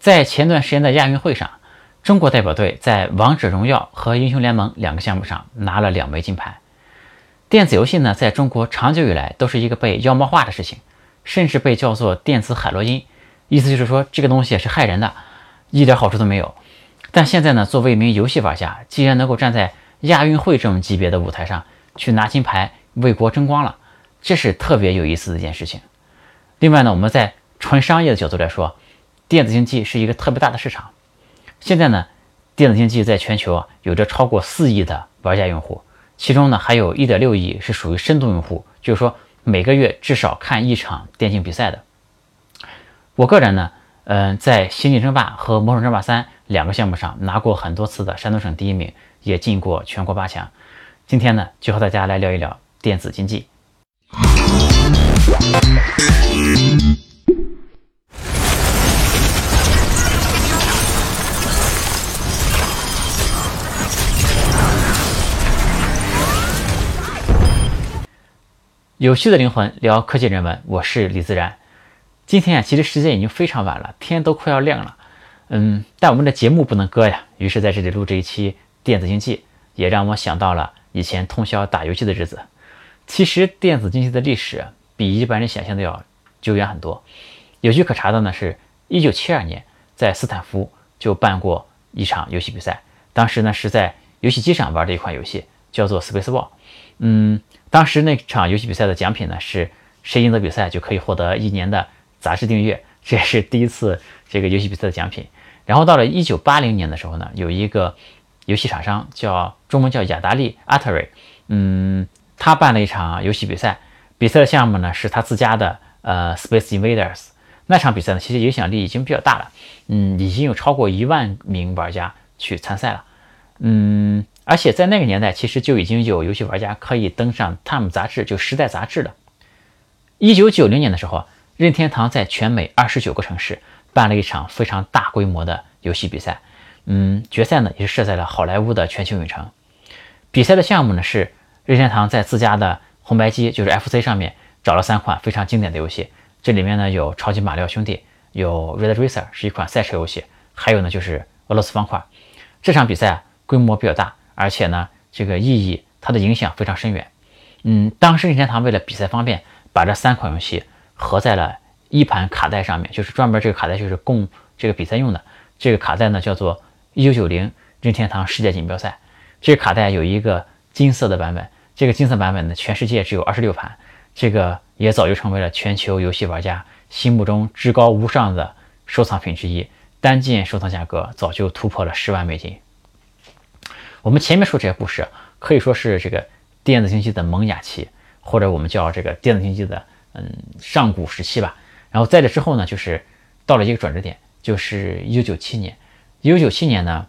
在前段时间的亚运会上，中国代表队在王者荣耀和英雄联盟两个项目上拿了两枚金牌。电子游戏呢，在中国长久以来都是一个被妖魔化的事情，甚至被叫做电子海洛因，意思就是说这个东西是害人的，一点好处都没有。但现在呢，作为一名游戏玩家，既然能够站在亚运会这种级别的舞台上去拿金牌，为国争光了，这是特别有意思的一件事情。另外呢，我们在纯商业的角度来说，电子竞技是一个特别大的市场。现在呢，电子竞技在全球啊有着超过四亿的玩家用户，其中呢还有一点六亿是属于深度用户，就是说每个月至少看一场电竞比赛的。我个人呢，嗯，在《星际争霸》和《魔兽争霸三》两个项目上拿过很多次的山东省第一名，也进过全国八强。今天呢，就和大家来聊一聊电子竞技。有趣的灵魂聊科技人文，我是李自然。今天啊，其实时间已经非常晚了，天都快要亮了。嗯，但我们的节目不能搁呀，于是在这里录这一期电子竞技，也让我想到了以前通宵打游戏的日子。其实电子竞技的历史比一般人想象的要久远很多。有据可查的呢，是一九七二年在斯坦福就办过一场游戏比赛，当时呢是在游戏机上玩的一款游戏，叫做 Spaceball。嗯，当时那场游戏比赛的奖品呢是谁赢得比赛就可以获得一年的杂志订阅，这也是第一次这个游戏比赛的奖品。然后到了1980年的时候呢，有一个游戏厂商叫中文叫雅达利 Atari，嗯。他办了一场游戏比赛，比赛的项目呢是他自家的呃 Space Invaders。那场比赛呢，其实影响力已经比较大了，嗯，已经有超过一万名玩家去参赛了，嗯，而且在那个年代，其实就已经有游戏玩家可以登上《Time》杂志，就《时代》杂志了。一九九零年的时候，任天堂在全美二十九个城市办了一场非常大规模的游戏比赛，嗯，决赛呢也是设在了好莱坞的全球影城。比赛的项目呢是。任天堂在自家的红白机，就是 FC 上面找了三款非常经典的游戏，这里面呢有超级马里奥兄弟，有 Red Racer 是一款赛车游戏，还有呢就是俄罗斯方块。这场比赛啊规模比较大，而且呢这个意义它的影响非常深远。嗯，当时任天堂为了比赛方便，把这三款游戏合在了一盘卡带上面，就是专门这个卡带就是供这个比赛用的。这个卡带呢叫做1990任天堂世界锦标赛。这个卡带有一个金色的版本。这个金色版本呢，全世界只有二十六盘，这个也早就成为了全球游戏玩家心目中至高无上的收藏品之一，单件收藏价格早就突破了十万美金。我们前面说这些故事，可以说是这个电子竞技的萌芽期，或者我们叫这个电子竞技的嗯上古时期吧。然后在这之后呢，就是到了一个转折点，就是一九九七年。一九九七年呢，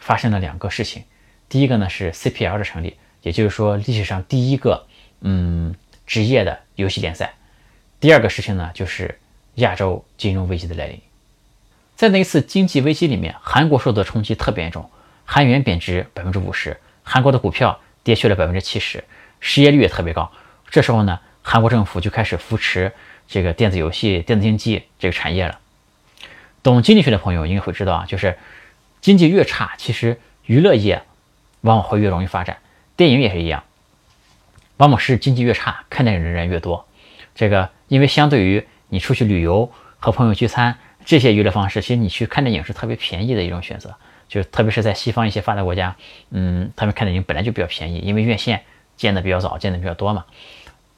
发生了两个事情，第一个呢是 CPL 的成立。也就是说，历史上第一个嗯职业的游戏联赛。第二个事情呢，就是亚洲金融危机的来临。在那一次经济危机里面，韩国受到冲击特别严重，韩元贬值百分之五十，韩国的股票跌去了百分之七十，失业率也特别高。这时候呢，韩国政府就开始扶持这个电子游戏、电子竞技这个产业了。懂经济学的朋友应该会知道啊，就是经济越差，其实娱乐业往往会越容易发展。电影也是一样，往往是经济越差，看电影的人越多。这个因为相对于你出去旅游和朋友聚餐这些娱乐方式，其实你去看电影是特别便宜的一种选择。就特别是在西方一些发达国家，嗯，他们看电影本来就比较便宜，因为院线建的比较早，建的比较多嘛。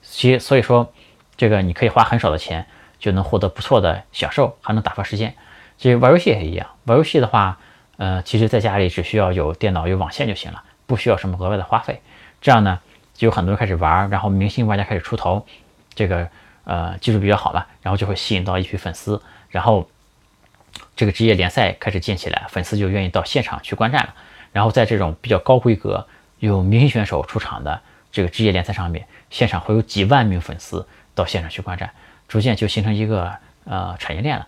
其所以说，这个你可以花很少的钱就能获得不错的享受，还能打发时间。其实玩游戏也一样，玩游戏的话，呃，其实在家里只需要有电脑有网线就行了。不需要什么额外的花费，这样呢，就有很多人开始玩，然后明星玩家开始出头，这个呃技术比较好嘛，然后就会吸引到一批粉丝，然后这个职业联赛开始建起来，粉丝就愿意到现场去观战了。然后在这种比较高规格、有明星选手出场的这个职业联赛上面，现场会有几万名粉丝到现场去观战，逐渐就形成一个呃产业链了。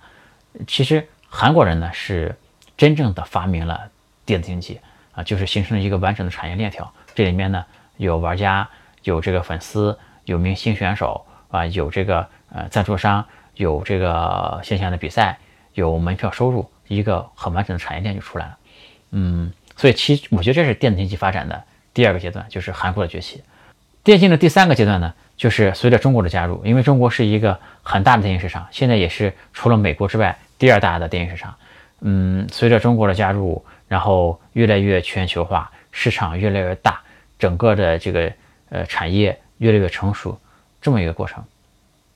其实韩国人呢是真正的发明了电子竞技。啊，就是形成了一个完整的产业链条。这里面呢，有玩家，有这个粉丝，有明星选手啊，有这个呃赞助商，有这个线下的比赛，有门票收入，一个很完整的产业链就出来了。嗯，所以其我觉得这是电子竞技发展的第二个阶段，就是韩国的崛起。电竞的第三个阶段呢，就是随着中国的加入，因为中国是一个很大的电竞市场，现在也是除了美国之外第二大的电竞市场。嗯，随着中国的加入，然后越来越全球化，市场越来越大，整个的这个呃产业越来越成熟，这么一个过程。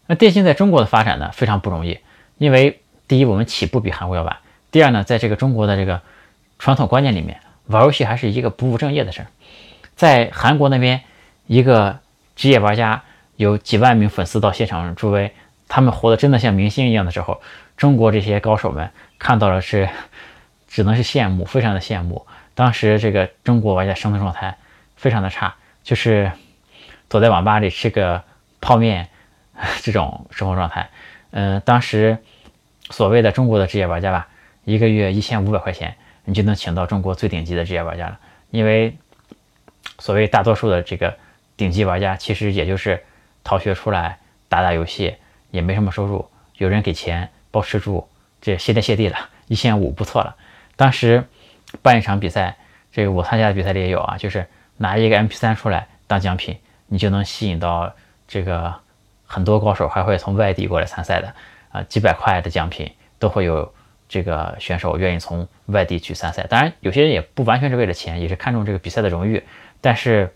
那电竞在中国的发展呢，非常不容易，因为第一，我们起步比韩国要晚；第二呢，在这个中国的这个传统观念里面，玩游戏还是一个不务正业的事儿。在韩国那边，一个职业玩家有几万名粉丝到现场助威，他们活得真的像明星一样的时候，中国这些高手们看到了是，只能是羡慕，非常的羡慕。当时这个中国玩家生存状态非常的差，就是躲在网吧里吃个泡面。这种生活状态，嗯，当时所谓的中国的职业玩家吧，一个月一千五百块钱，你就能请到中国最顶级的职业玩家了。因为所谓大多数的这个顶级玩家，其实也就是逃学出来打打游戏，也没什么收入，有人给钱包吃住，这谢天谢地了，一千五不错了。当时办一场比赛，这个我参加的比赛里也有啊，就是拿一个 MP3 出来当奖品，你就能吸引到这个。很多高手还会从外地过来参赛的，啊，几百块的奖品都会有这个选手愿意从外地去参赛。当然，有些人也不完全是为了钱，也是看重这个比赛的荣誉。但是，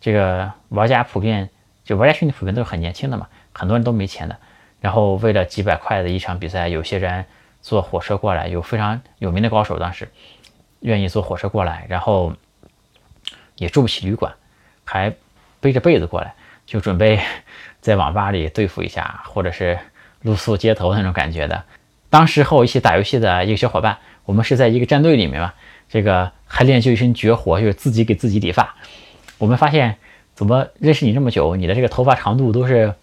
这个玩家普遍，就玩家群体普遍都是很年轻的嘛，很多人都没钱的。然后为了几百块的一场比赛，有些人坐火车过来，有非常有名的高手当时愿意坐火车过来，然后也住不起旅馆，还背着被子过来，就准备。在网吧里对付一下，或者是露宿街头那种感觉的。当时和我一起打游戏的一个小伙伴，我们是在一个战队里面嘛，这个还练就一身绝活，就是自己给自己理发。我们发现，怎么认识你这么久，你的这个头发长度都是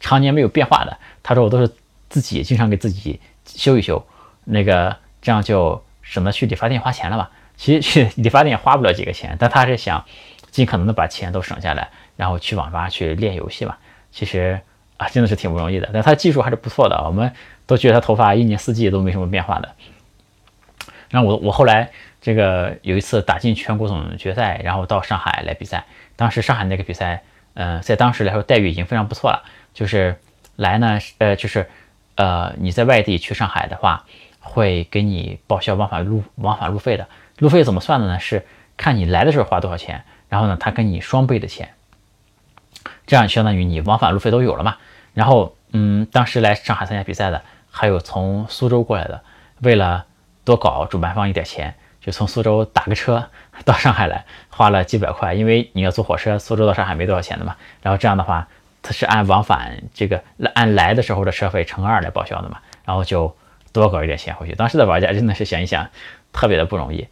常年没有变化的？他说我都是自己经常给自己修一修，那个这样就省得去理发店花钱了吧？其实去理发店花不了几个钱，但他是想尽可能的把钱都省下来，然后去网吧去练游戏嘛。其实啊，真的是挺不容易的，但他技术还是不错的。我们都觉得他头发一年四季都没什么变化的。然后我我后来这个有一次打进全国总决赛，然后到上海来比赛。当时上海那个比赛，嗯，在当时来说待遇已经非常不错了。就是来呢，呃，就是呃，你在外地去上海的话，会给你报销往返路往返路费的。路费怎么算的呢？是看你来的时候花多少钱，然后呢，他给你双倍的钱。这样相当于你往返路费都有了嘛？然后，嗯，当时来上海参加比赛的，还有从苏州过来的，为了多搞主办方一点钱，就从苏州打个车到上海来，花了几百块。因为你要坐火车，苏州到上海没多少钱的嘛。然后这样的话，他是按往返这个按来的时候的车费乘二来报销的嘛。然后就多搞一点钱回去。当时的玩家真的是想一想，特别的不容易。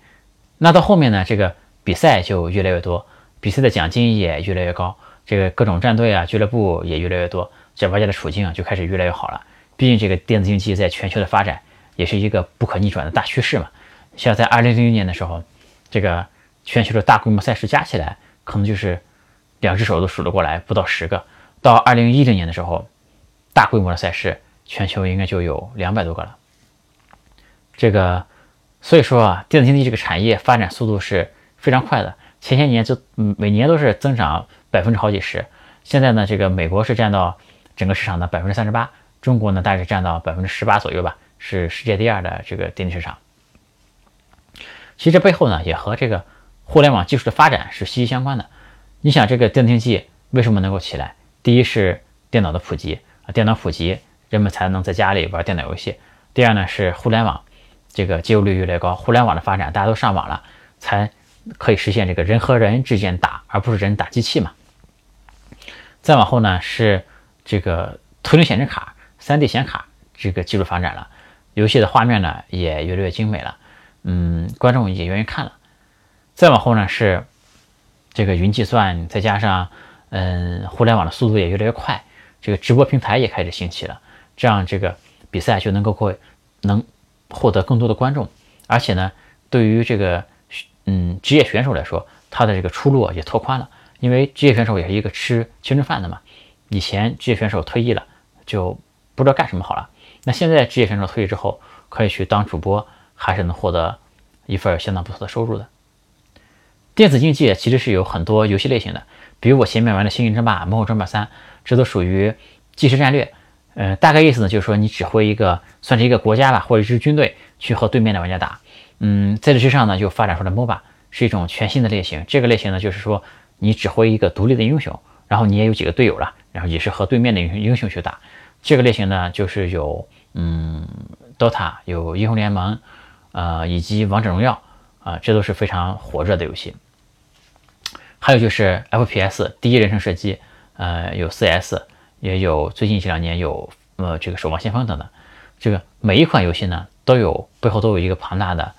那到后面呢，这个比赛就越来越多，比赛的奖金也越来越高。这个各种战队啊，俱乐部也越来越多，这玩家的处境啊就开始越来越好了。毕竟这个电子竞技在全球的发展也是一个不可逆转的大趋势嘛。像在二零零零年的时候，这个全球的大规模赛事加起来可能就是两只手都数得过来，不到十个。到二零一零年的时候，大规模的赛事全球应该就有两百多个了。这个所以说啊，电子竞技这个产业发展速度是非常快的，前些年就每年都是增长。百分之好几十，现在呢，这个美国是占到整个市场的百分之三十八，中国呢大概占到百分之十八左右吧，是世界第二的这个电竞市场。其实这背后呢，也和这个互联网技术的发展是息息相关的。你想，这个电子竞技为什么能够起来？第一是电脑的普及啊，电脑普及，人们才能在家里玩电脑游戏。第二呢是互联网，这个接入率越来越高，互联网的发展，大家都上网了，才可以实现这个人和人之间打，而不是人打机器嘛。再往后呢，是这个图灵显示卡、3D 显卡这个技术发展了，游戏的画面呢也越来越精美了，嗯，观众也愿意看了。再往后呢，是这个云计算，再加上嗯，互联网的速度也越来越快，这个直播平台也开始兴起了，这样这个比赛就能够会能获得更多的观众，而且呢，对于这个嗯职业选手来说，他的这个出路也拓宽了。因为职业选手也是一个吃青春饭的嘛，以前职业选手退役了就不知道干什么好了，那现在职业选手退役之后可以去当主播，还是能获得一份相当不错的收入的。电子竞技其实是有很多游戏类型的，比如我前面玩的《星际争霸》《魔兽争霸三》，这都属于即时战略。呃，大概意思呢，就是说你指挥一个算是一个国家吧，或者一支军队去和对面的玩家打。嗯，在这之上呢，就发展出了 MOBA，是一种全新的类型。这个类型呢，就是说你指挥一个独立的英雄，然后你也有几个队友了，然后也是和对面的英雄英雄去打。这个类型呢，就是有嗯，DOTA，有英雄联盟，呃，以及王者荣耀啊，这都是非常火热的游戏。还有就是 FPS 第一人称射击，呃，有 CS。也有最近这两年有呃这个守望先锋等等，这个每一款游戏呢都有背后都有一个庞大的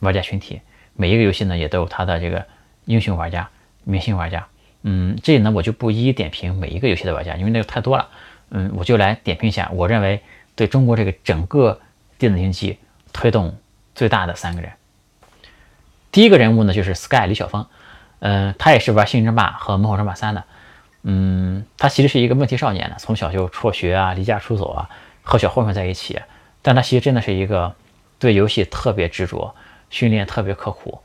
玩家群体，每一个游戏呢也都有它的这个英雄玩家、明星玩家。嗯，这里呢我就不一一点评每一个游戏的玩家，因为那个太多了。嗯，我就来点评一下，我认为对中国这个整个电子竞技推动最大的三个人。第一个人物呢就是 Sky 李晓峰，嗯，他也是玩《星际争霸》和《魔兽争霸三》的。嗯，他其实是一个问题少年呢，从小就辍学啊，离家出走啊，和小混混在一起。但他其实真的是一个对游戏特别执着、训练特别刻苦，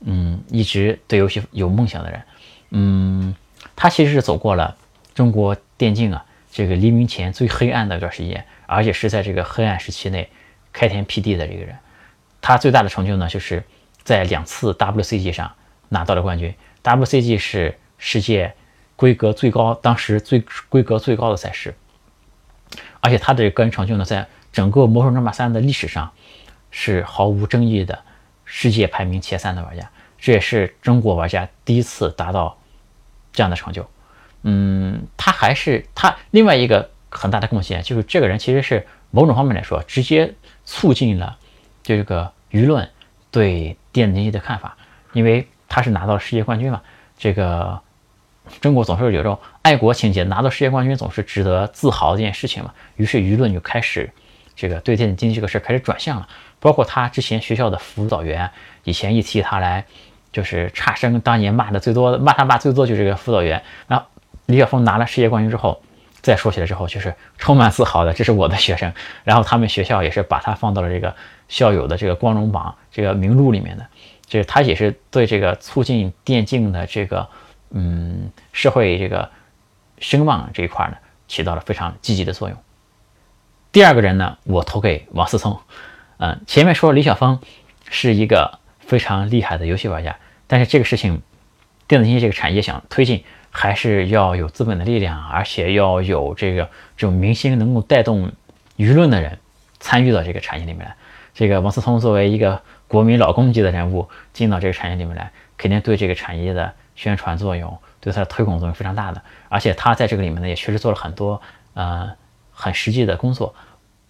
嗯，一直对游戏有梦想的人。嗯，他其实是走过了中国电竞啊这个黎明前最黑暗的一段时间，而且是在这个黑暗时期内开天辟地的这个人。他最大的成就呢，就是在两次 WCG 上拿到了冠军。WCG 是世界。规格最高，当时最规格最高的赛事，而且他的个人成就呢，在整个《魔兽争霸三》的历史上是毫无争议的世界排名前三的玩家，这也是中国玩家第一次达到这样的成就。嗯，他还是他另外一个很大的贡献，就是这个人其实是某种方面来说，直接促进了这个舆论对电子竞技的看法，因为他是拿到了世界冠军嘛，这个。中国总是有种爱国情节，拿到世界冠军总是值得自豪的一件事情嘛。于是舆论就开始这个对电子竞技这个事儿开始转向了。包括他之前学校的辅导员，以前一提他来就是差生，当年骂的最多，骂他骂最多就是这个辅导员。然后李晓峰拿了世界冠军之后，再说起来之后，就是充满自豪的，这是我的学生。然后他们学校也是把他放到了这个校友的这个光荣榜、这个名录里面的。就是他也是对这个促进电竞的这个。嗯，社会这个声望这一块呢，起到了非常积极的作用。第二个人呢，我投给王思聪。嗯，前面说李晓峰是一个非常厉害的游戏玩家，但是这个事情，电子竞技这个产业想推进，还是要有资本的力量，而且要有这个这种明星能够带动舆论的人参与到这个产业里面来。这个王思聪作为一个国民老公级的人物进到这个产业里面来，肯定对这个产业的。宣传作用对它的推广作用非常大的，而且他在这个里面呢，也确实做了很多呃很实际的工作。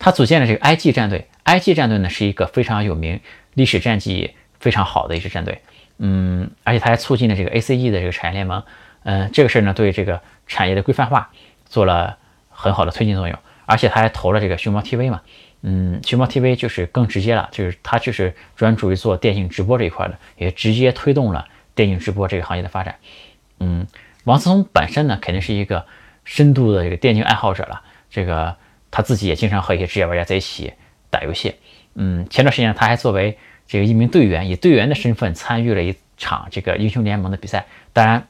他组建了这个 IG 战队，IG 战队呢是一个非常有名、历史战绩非常好的一支战队。嗯，而且他还促进了这个 ACE 的这个产业联盟。嗯，这个事儿呢对这个产业的规范化做了很好的推进作用。而且他还投了这个熊猫 TV 嘛。嗯，熊猫 TV 就是更直接了，就是他就是专注于做电竞直播这一块的，也直接推动了。电竞直播这个行业的发展，嗯，王思聪本身呢肯定是一个深度的这个电竞爱好者了。这个他自己也经常和一些职业玩家在一起打游戏。嗯，前段时间他还作为这个一名队员，以队员的身份参与了一场这个英雄联盟的比赛。当然，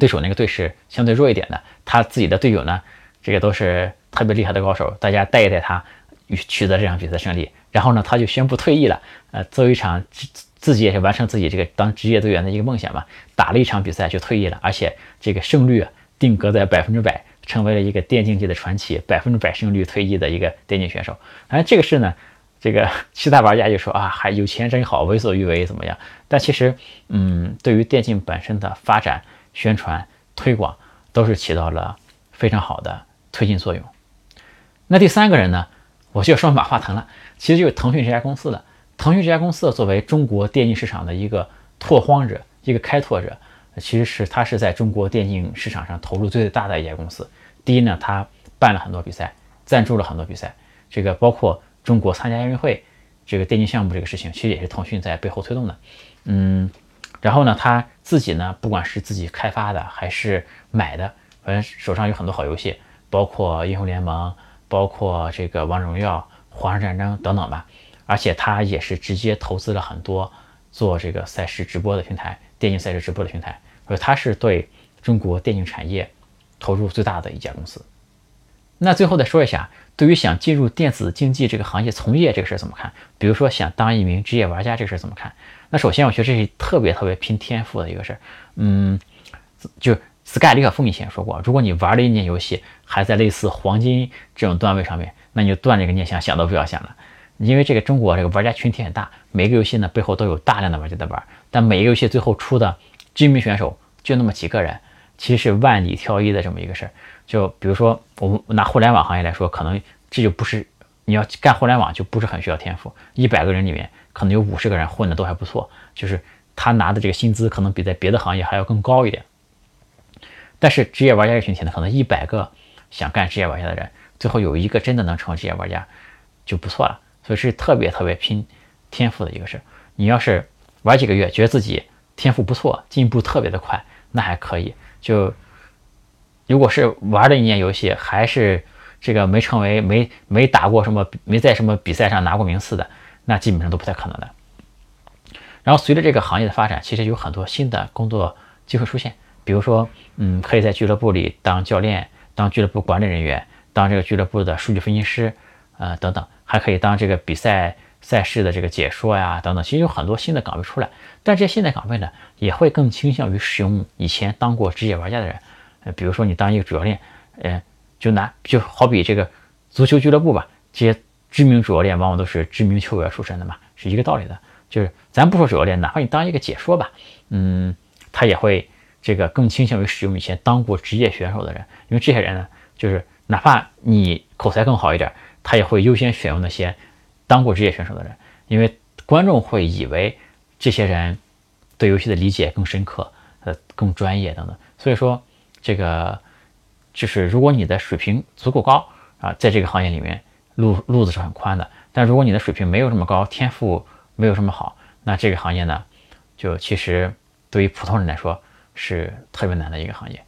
对手那个队是相对弱一点的，他自己的队友呢，这个都是特别厉害的高手，大家带一带他，取得这场比赛胜利。然后呢，他就宣布退役了。呃，作为一场。自己也是完成自己这个当职业队员的一个梦想嘛，打了一场比赛就退役了，而且这个胜率定格在百分之百，成为了一个电竞界的传奇，百分之百胜率退役的一个电竞选手。而这个事呢，这个其他玩家就说啊，还有钱真好，为所欲为怎么样？但其实，嗯，对于电竞本身的发展、宣传、推广，都是起到了非常好的推进作用。那第三个人呢，我就要说马化腾了，其实就是腾讯这家公司的。腾讯这家公司作为中国电竞市场的一个拓荒者、一个开拓者，其实是它是在中国电竞市场上投入最大的一家公司。第一呢，它办了很多比赛，赞助了很多比赛，这个包括中国参加亚运会这个电竞项目这个事情，其实也是腾讯在背后推动的。嗯，然后呢，他自己呢，不管是自己开发的还是买的，反正手上有很多好游戏，包括英雄联盟，包括这个王者荣耀、皇上战争等等吧。而且他也是直接投资了很多做这个赛事直播的平台，电竞赛事直播的平台，所以它是对中国电竞产业投入最大的一家公司。那最后再说一下，对于想进入电子竞技这个行业从业这个事儿怎么看？比如说想当一名职业玩家这个事儿怎么看？那首先我觉得这是特别特别拼天赋的一个事儿。嗯，就 Sky 李可峰以前说过，如果你玩了一年游戏还在类似黄金这种段位上面，那你就断这个念想，想都不要想了。因为这个中国这个玩家群体很大，每个游戏呢背后都有大量的玩家在玩，但每个游戏最后出的知名选手就那么几个人，其实是万里挑一的这么一个事儿。就比如说，我们拿互联网行业来说，可能这就不是你要干互联网就不是很需要天赋。一百个人里面，可能有五十个人混的都还不错，就是他拿的这个薪资可能比在别的行业还要更高一点。但是职业玩家这群体呢，可能一百个想干职业玩家的人，最后有一个真的能成为职业玩家就不错了。所以是特别特别拼天赋的一个事。你要是玩几个月，觉得自己天赋不错，进步特别的快，那还可以。就如果是玩了一年游戏，还是这个没成为没没打过什么，没在什么比赛上拿过名次的，那基本上都不太可能的。然后随着这个行业的发展，其实有很多新的工作机会出现，比如说，嗯，可以在俱乐部里当教练，当俱乐部管理人员，当这个俱乐部的数据分析师，呃，等等，还可以当这个比赛赛事的这个解说呀，等等。其实有很多新的岗位出来，但这些新的岗位呢，也会更倾向于使用以前当过职业玩家的人。呃，比如说你当一个主教练，呃，就拿就好比这个足球俱乐部吧，这些知名主教练往往都是知名球员出身的嘛，是一个道理的。就是咱不说主教练，哪怕你当一个解说吧，嗯，他也会这个更倾向于使用以前当过职业选手的人，因为这些人呢，就是哪怕你口才更好一点，他也会优先选用那些当过职业选手的人，因为观众会以为这些人对游戏的理解更深刻，呃，更专业等等，所以说。这个就是如果你的水平足够高啊，在这个行业里面路路子是很宽的。但如果你的水平没有这么高，天赋没有这么好，那这个行业呢，就其实对于普通人来说是特别难的一个行业。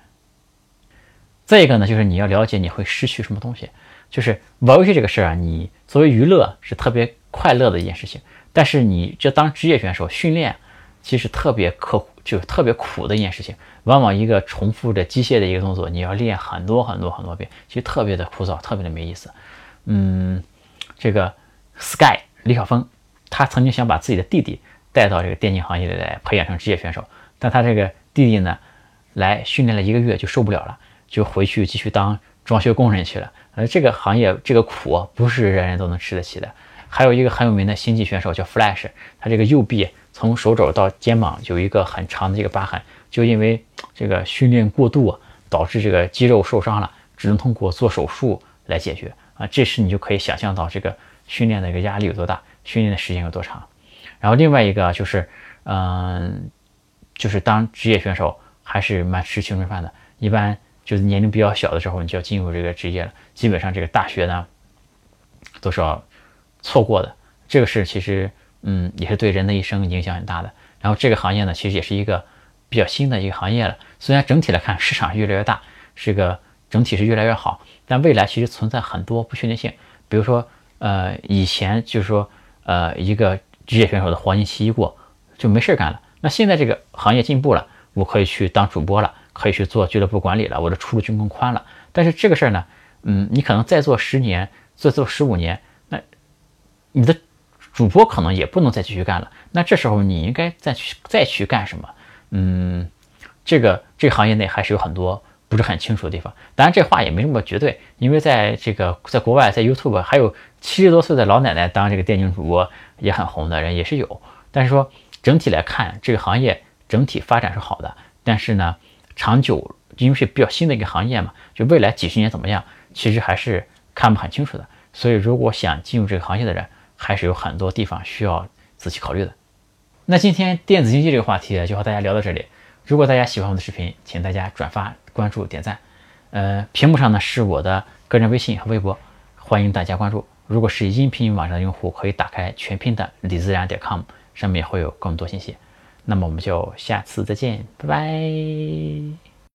再一个呢，就是你要了解你会失去什么东西。就是玩游戏这个事儿啊，你作为娱乐是特别快乐的一件事情，但是你这当职业选手训练，其实特别刻苦，就特别苦的一件事情。往往一个重复着机械的一个动作，你要练很多很多很多遍，其实特别的枯燥，特别的没意思。嗯，这个 Sky 李晓峰，他曾经想把自己的弟弟带到这个电竞行业里来培养成职业选手，但他这个弟弟呢，来训练了一个月就受不了了，就回去继续当装修工人去了。呃，这个行业这个苦不是人人都能吃得起的。还有一个很有名的星际选手叫 Flash，他这个右臂从手肘到肩膀有一个很长的一个疤痕。就因为这个训练过度，导致这个肌肉受伤了，只能通过做手术来解决啊。这时你就可以想象到这个训练的一个压力有多大，训练的时间有多长。然后另外一个就是，嗯，就是当职业选手还是蛮吃青春饭的。一般就是年龄比较小的时候，你就要进入这个职业了。基本上这个大学呢，都是要错过的。这个是其实，嗯，也是对人的一生影响很大的。然后这个行业呢，其实也是一个。比较新的一个行业了，虽然整体来看市场越来越大，是个整体是越来越好，但未来其实存在很多不确定性。比如说，呃，以前就是说，呃，一个职业选手的黄金期一过就没事干了。那现在这个行业进步了，我可以去当主播了，可以去做俱乐部管理了，我的出路就更宽了。但是这个事儿呢，嗯，你可能再做十年，再做十五年，那你的主播可能也不能再继续干了。那这时候你应该再去再去干什么？嗯，这个这行业内还是有很多不是很清楚的地方。当然，这话也没那么绝对，因为在这个在国外，在 YouTube 还有七十多岁的老奶奶当这个电竞主播也很红的人也是有。但是说整体来看，这个行业整体发展是好的。但是呢，长久因为是比较新的一个行业嘛，就未来几十年怎么样，其实还是看不很清楚的。所以，如果想进入这个行业的人，还是有很多地方需要仔细考虑的。那今天电子竞技这个话题就和大家聊到这里。如果大家喜欢我的视频，请大家转发、关注、点赞。呃，屏幕上呢是我的个人微信和微博，欢迎大家关注。如果是音频网站的用户，可以打开全拼的李自然点 com，上面会有更多信息。那么我们就下次再见，拜拜。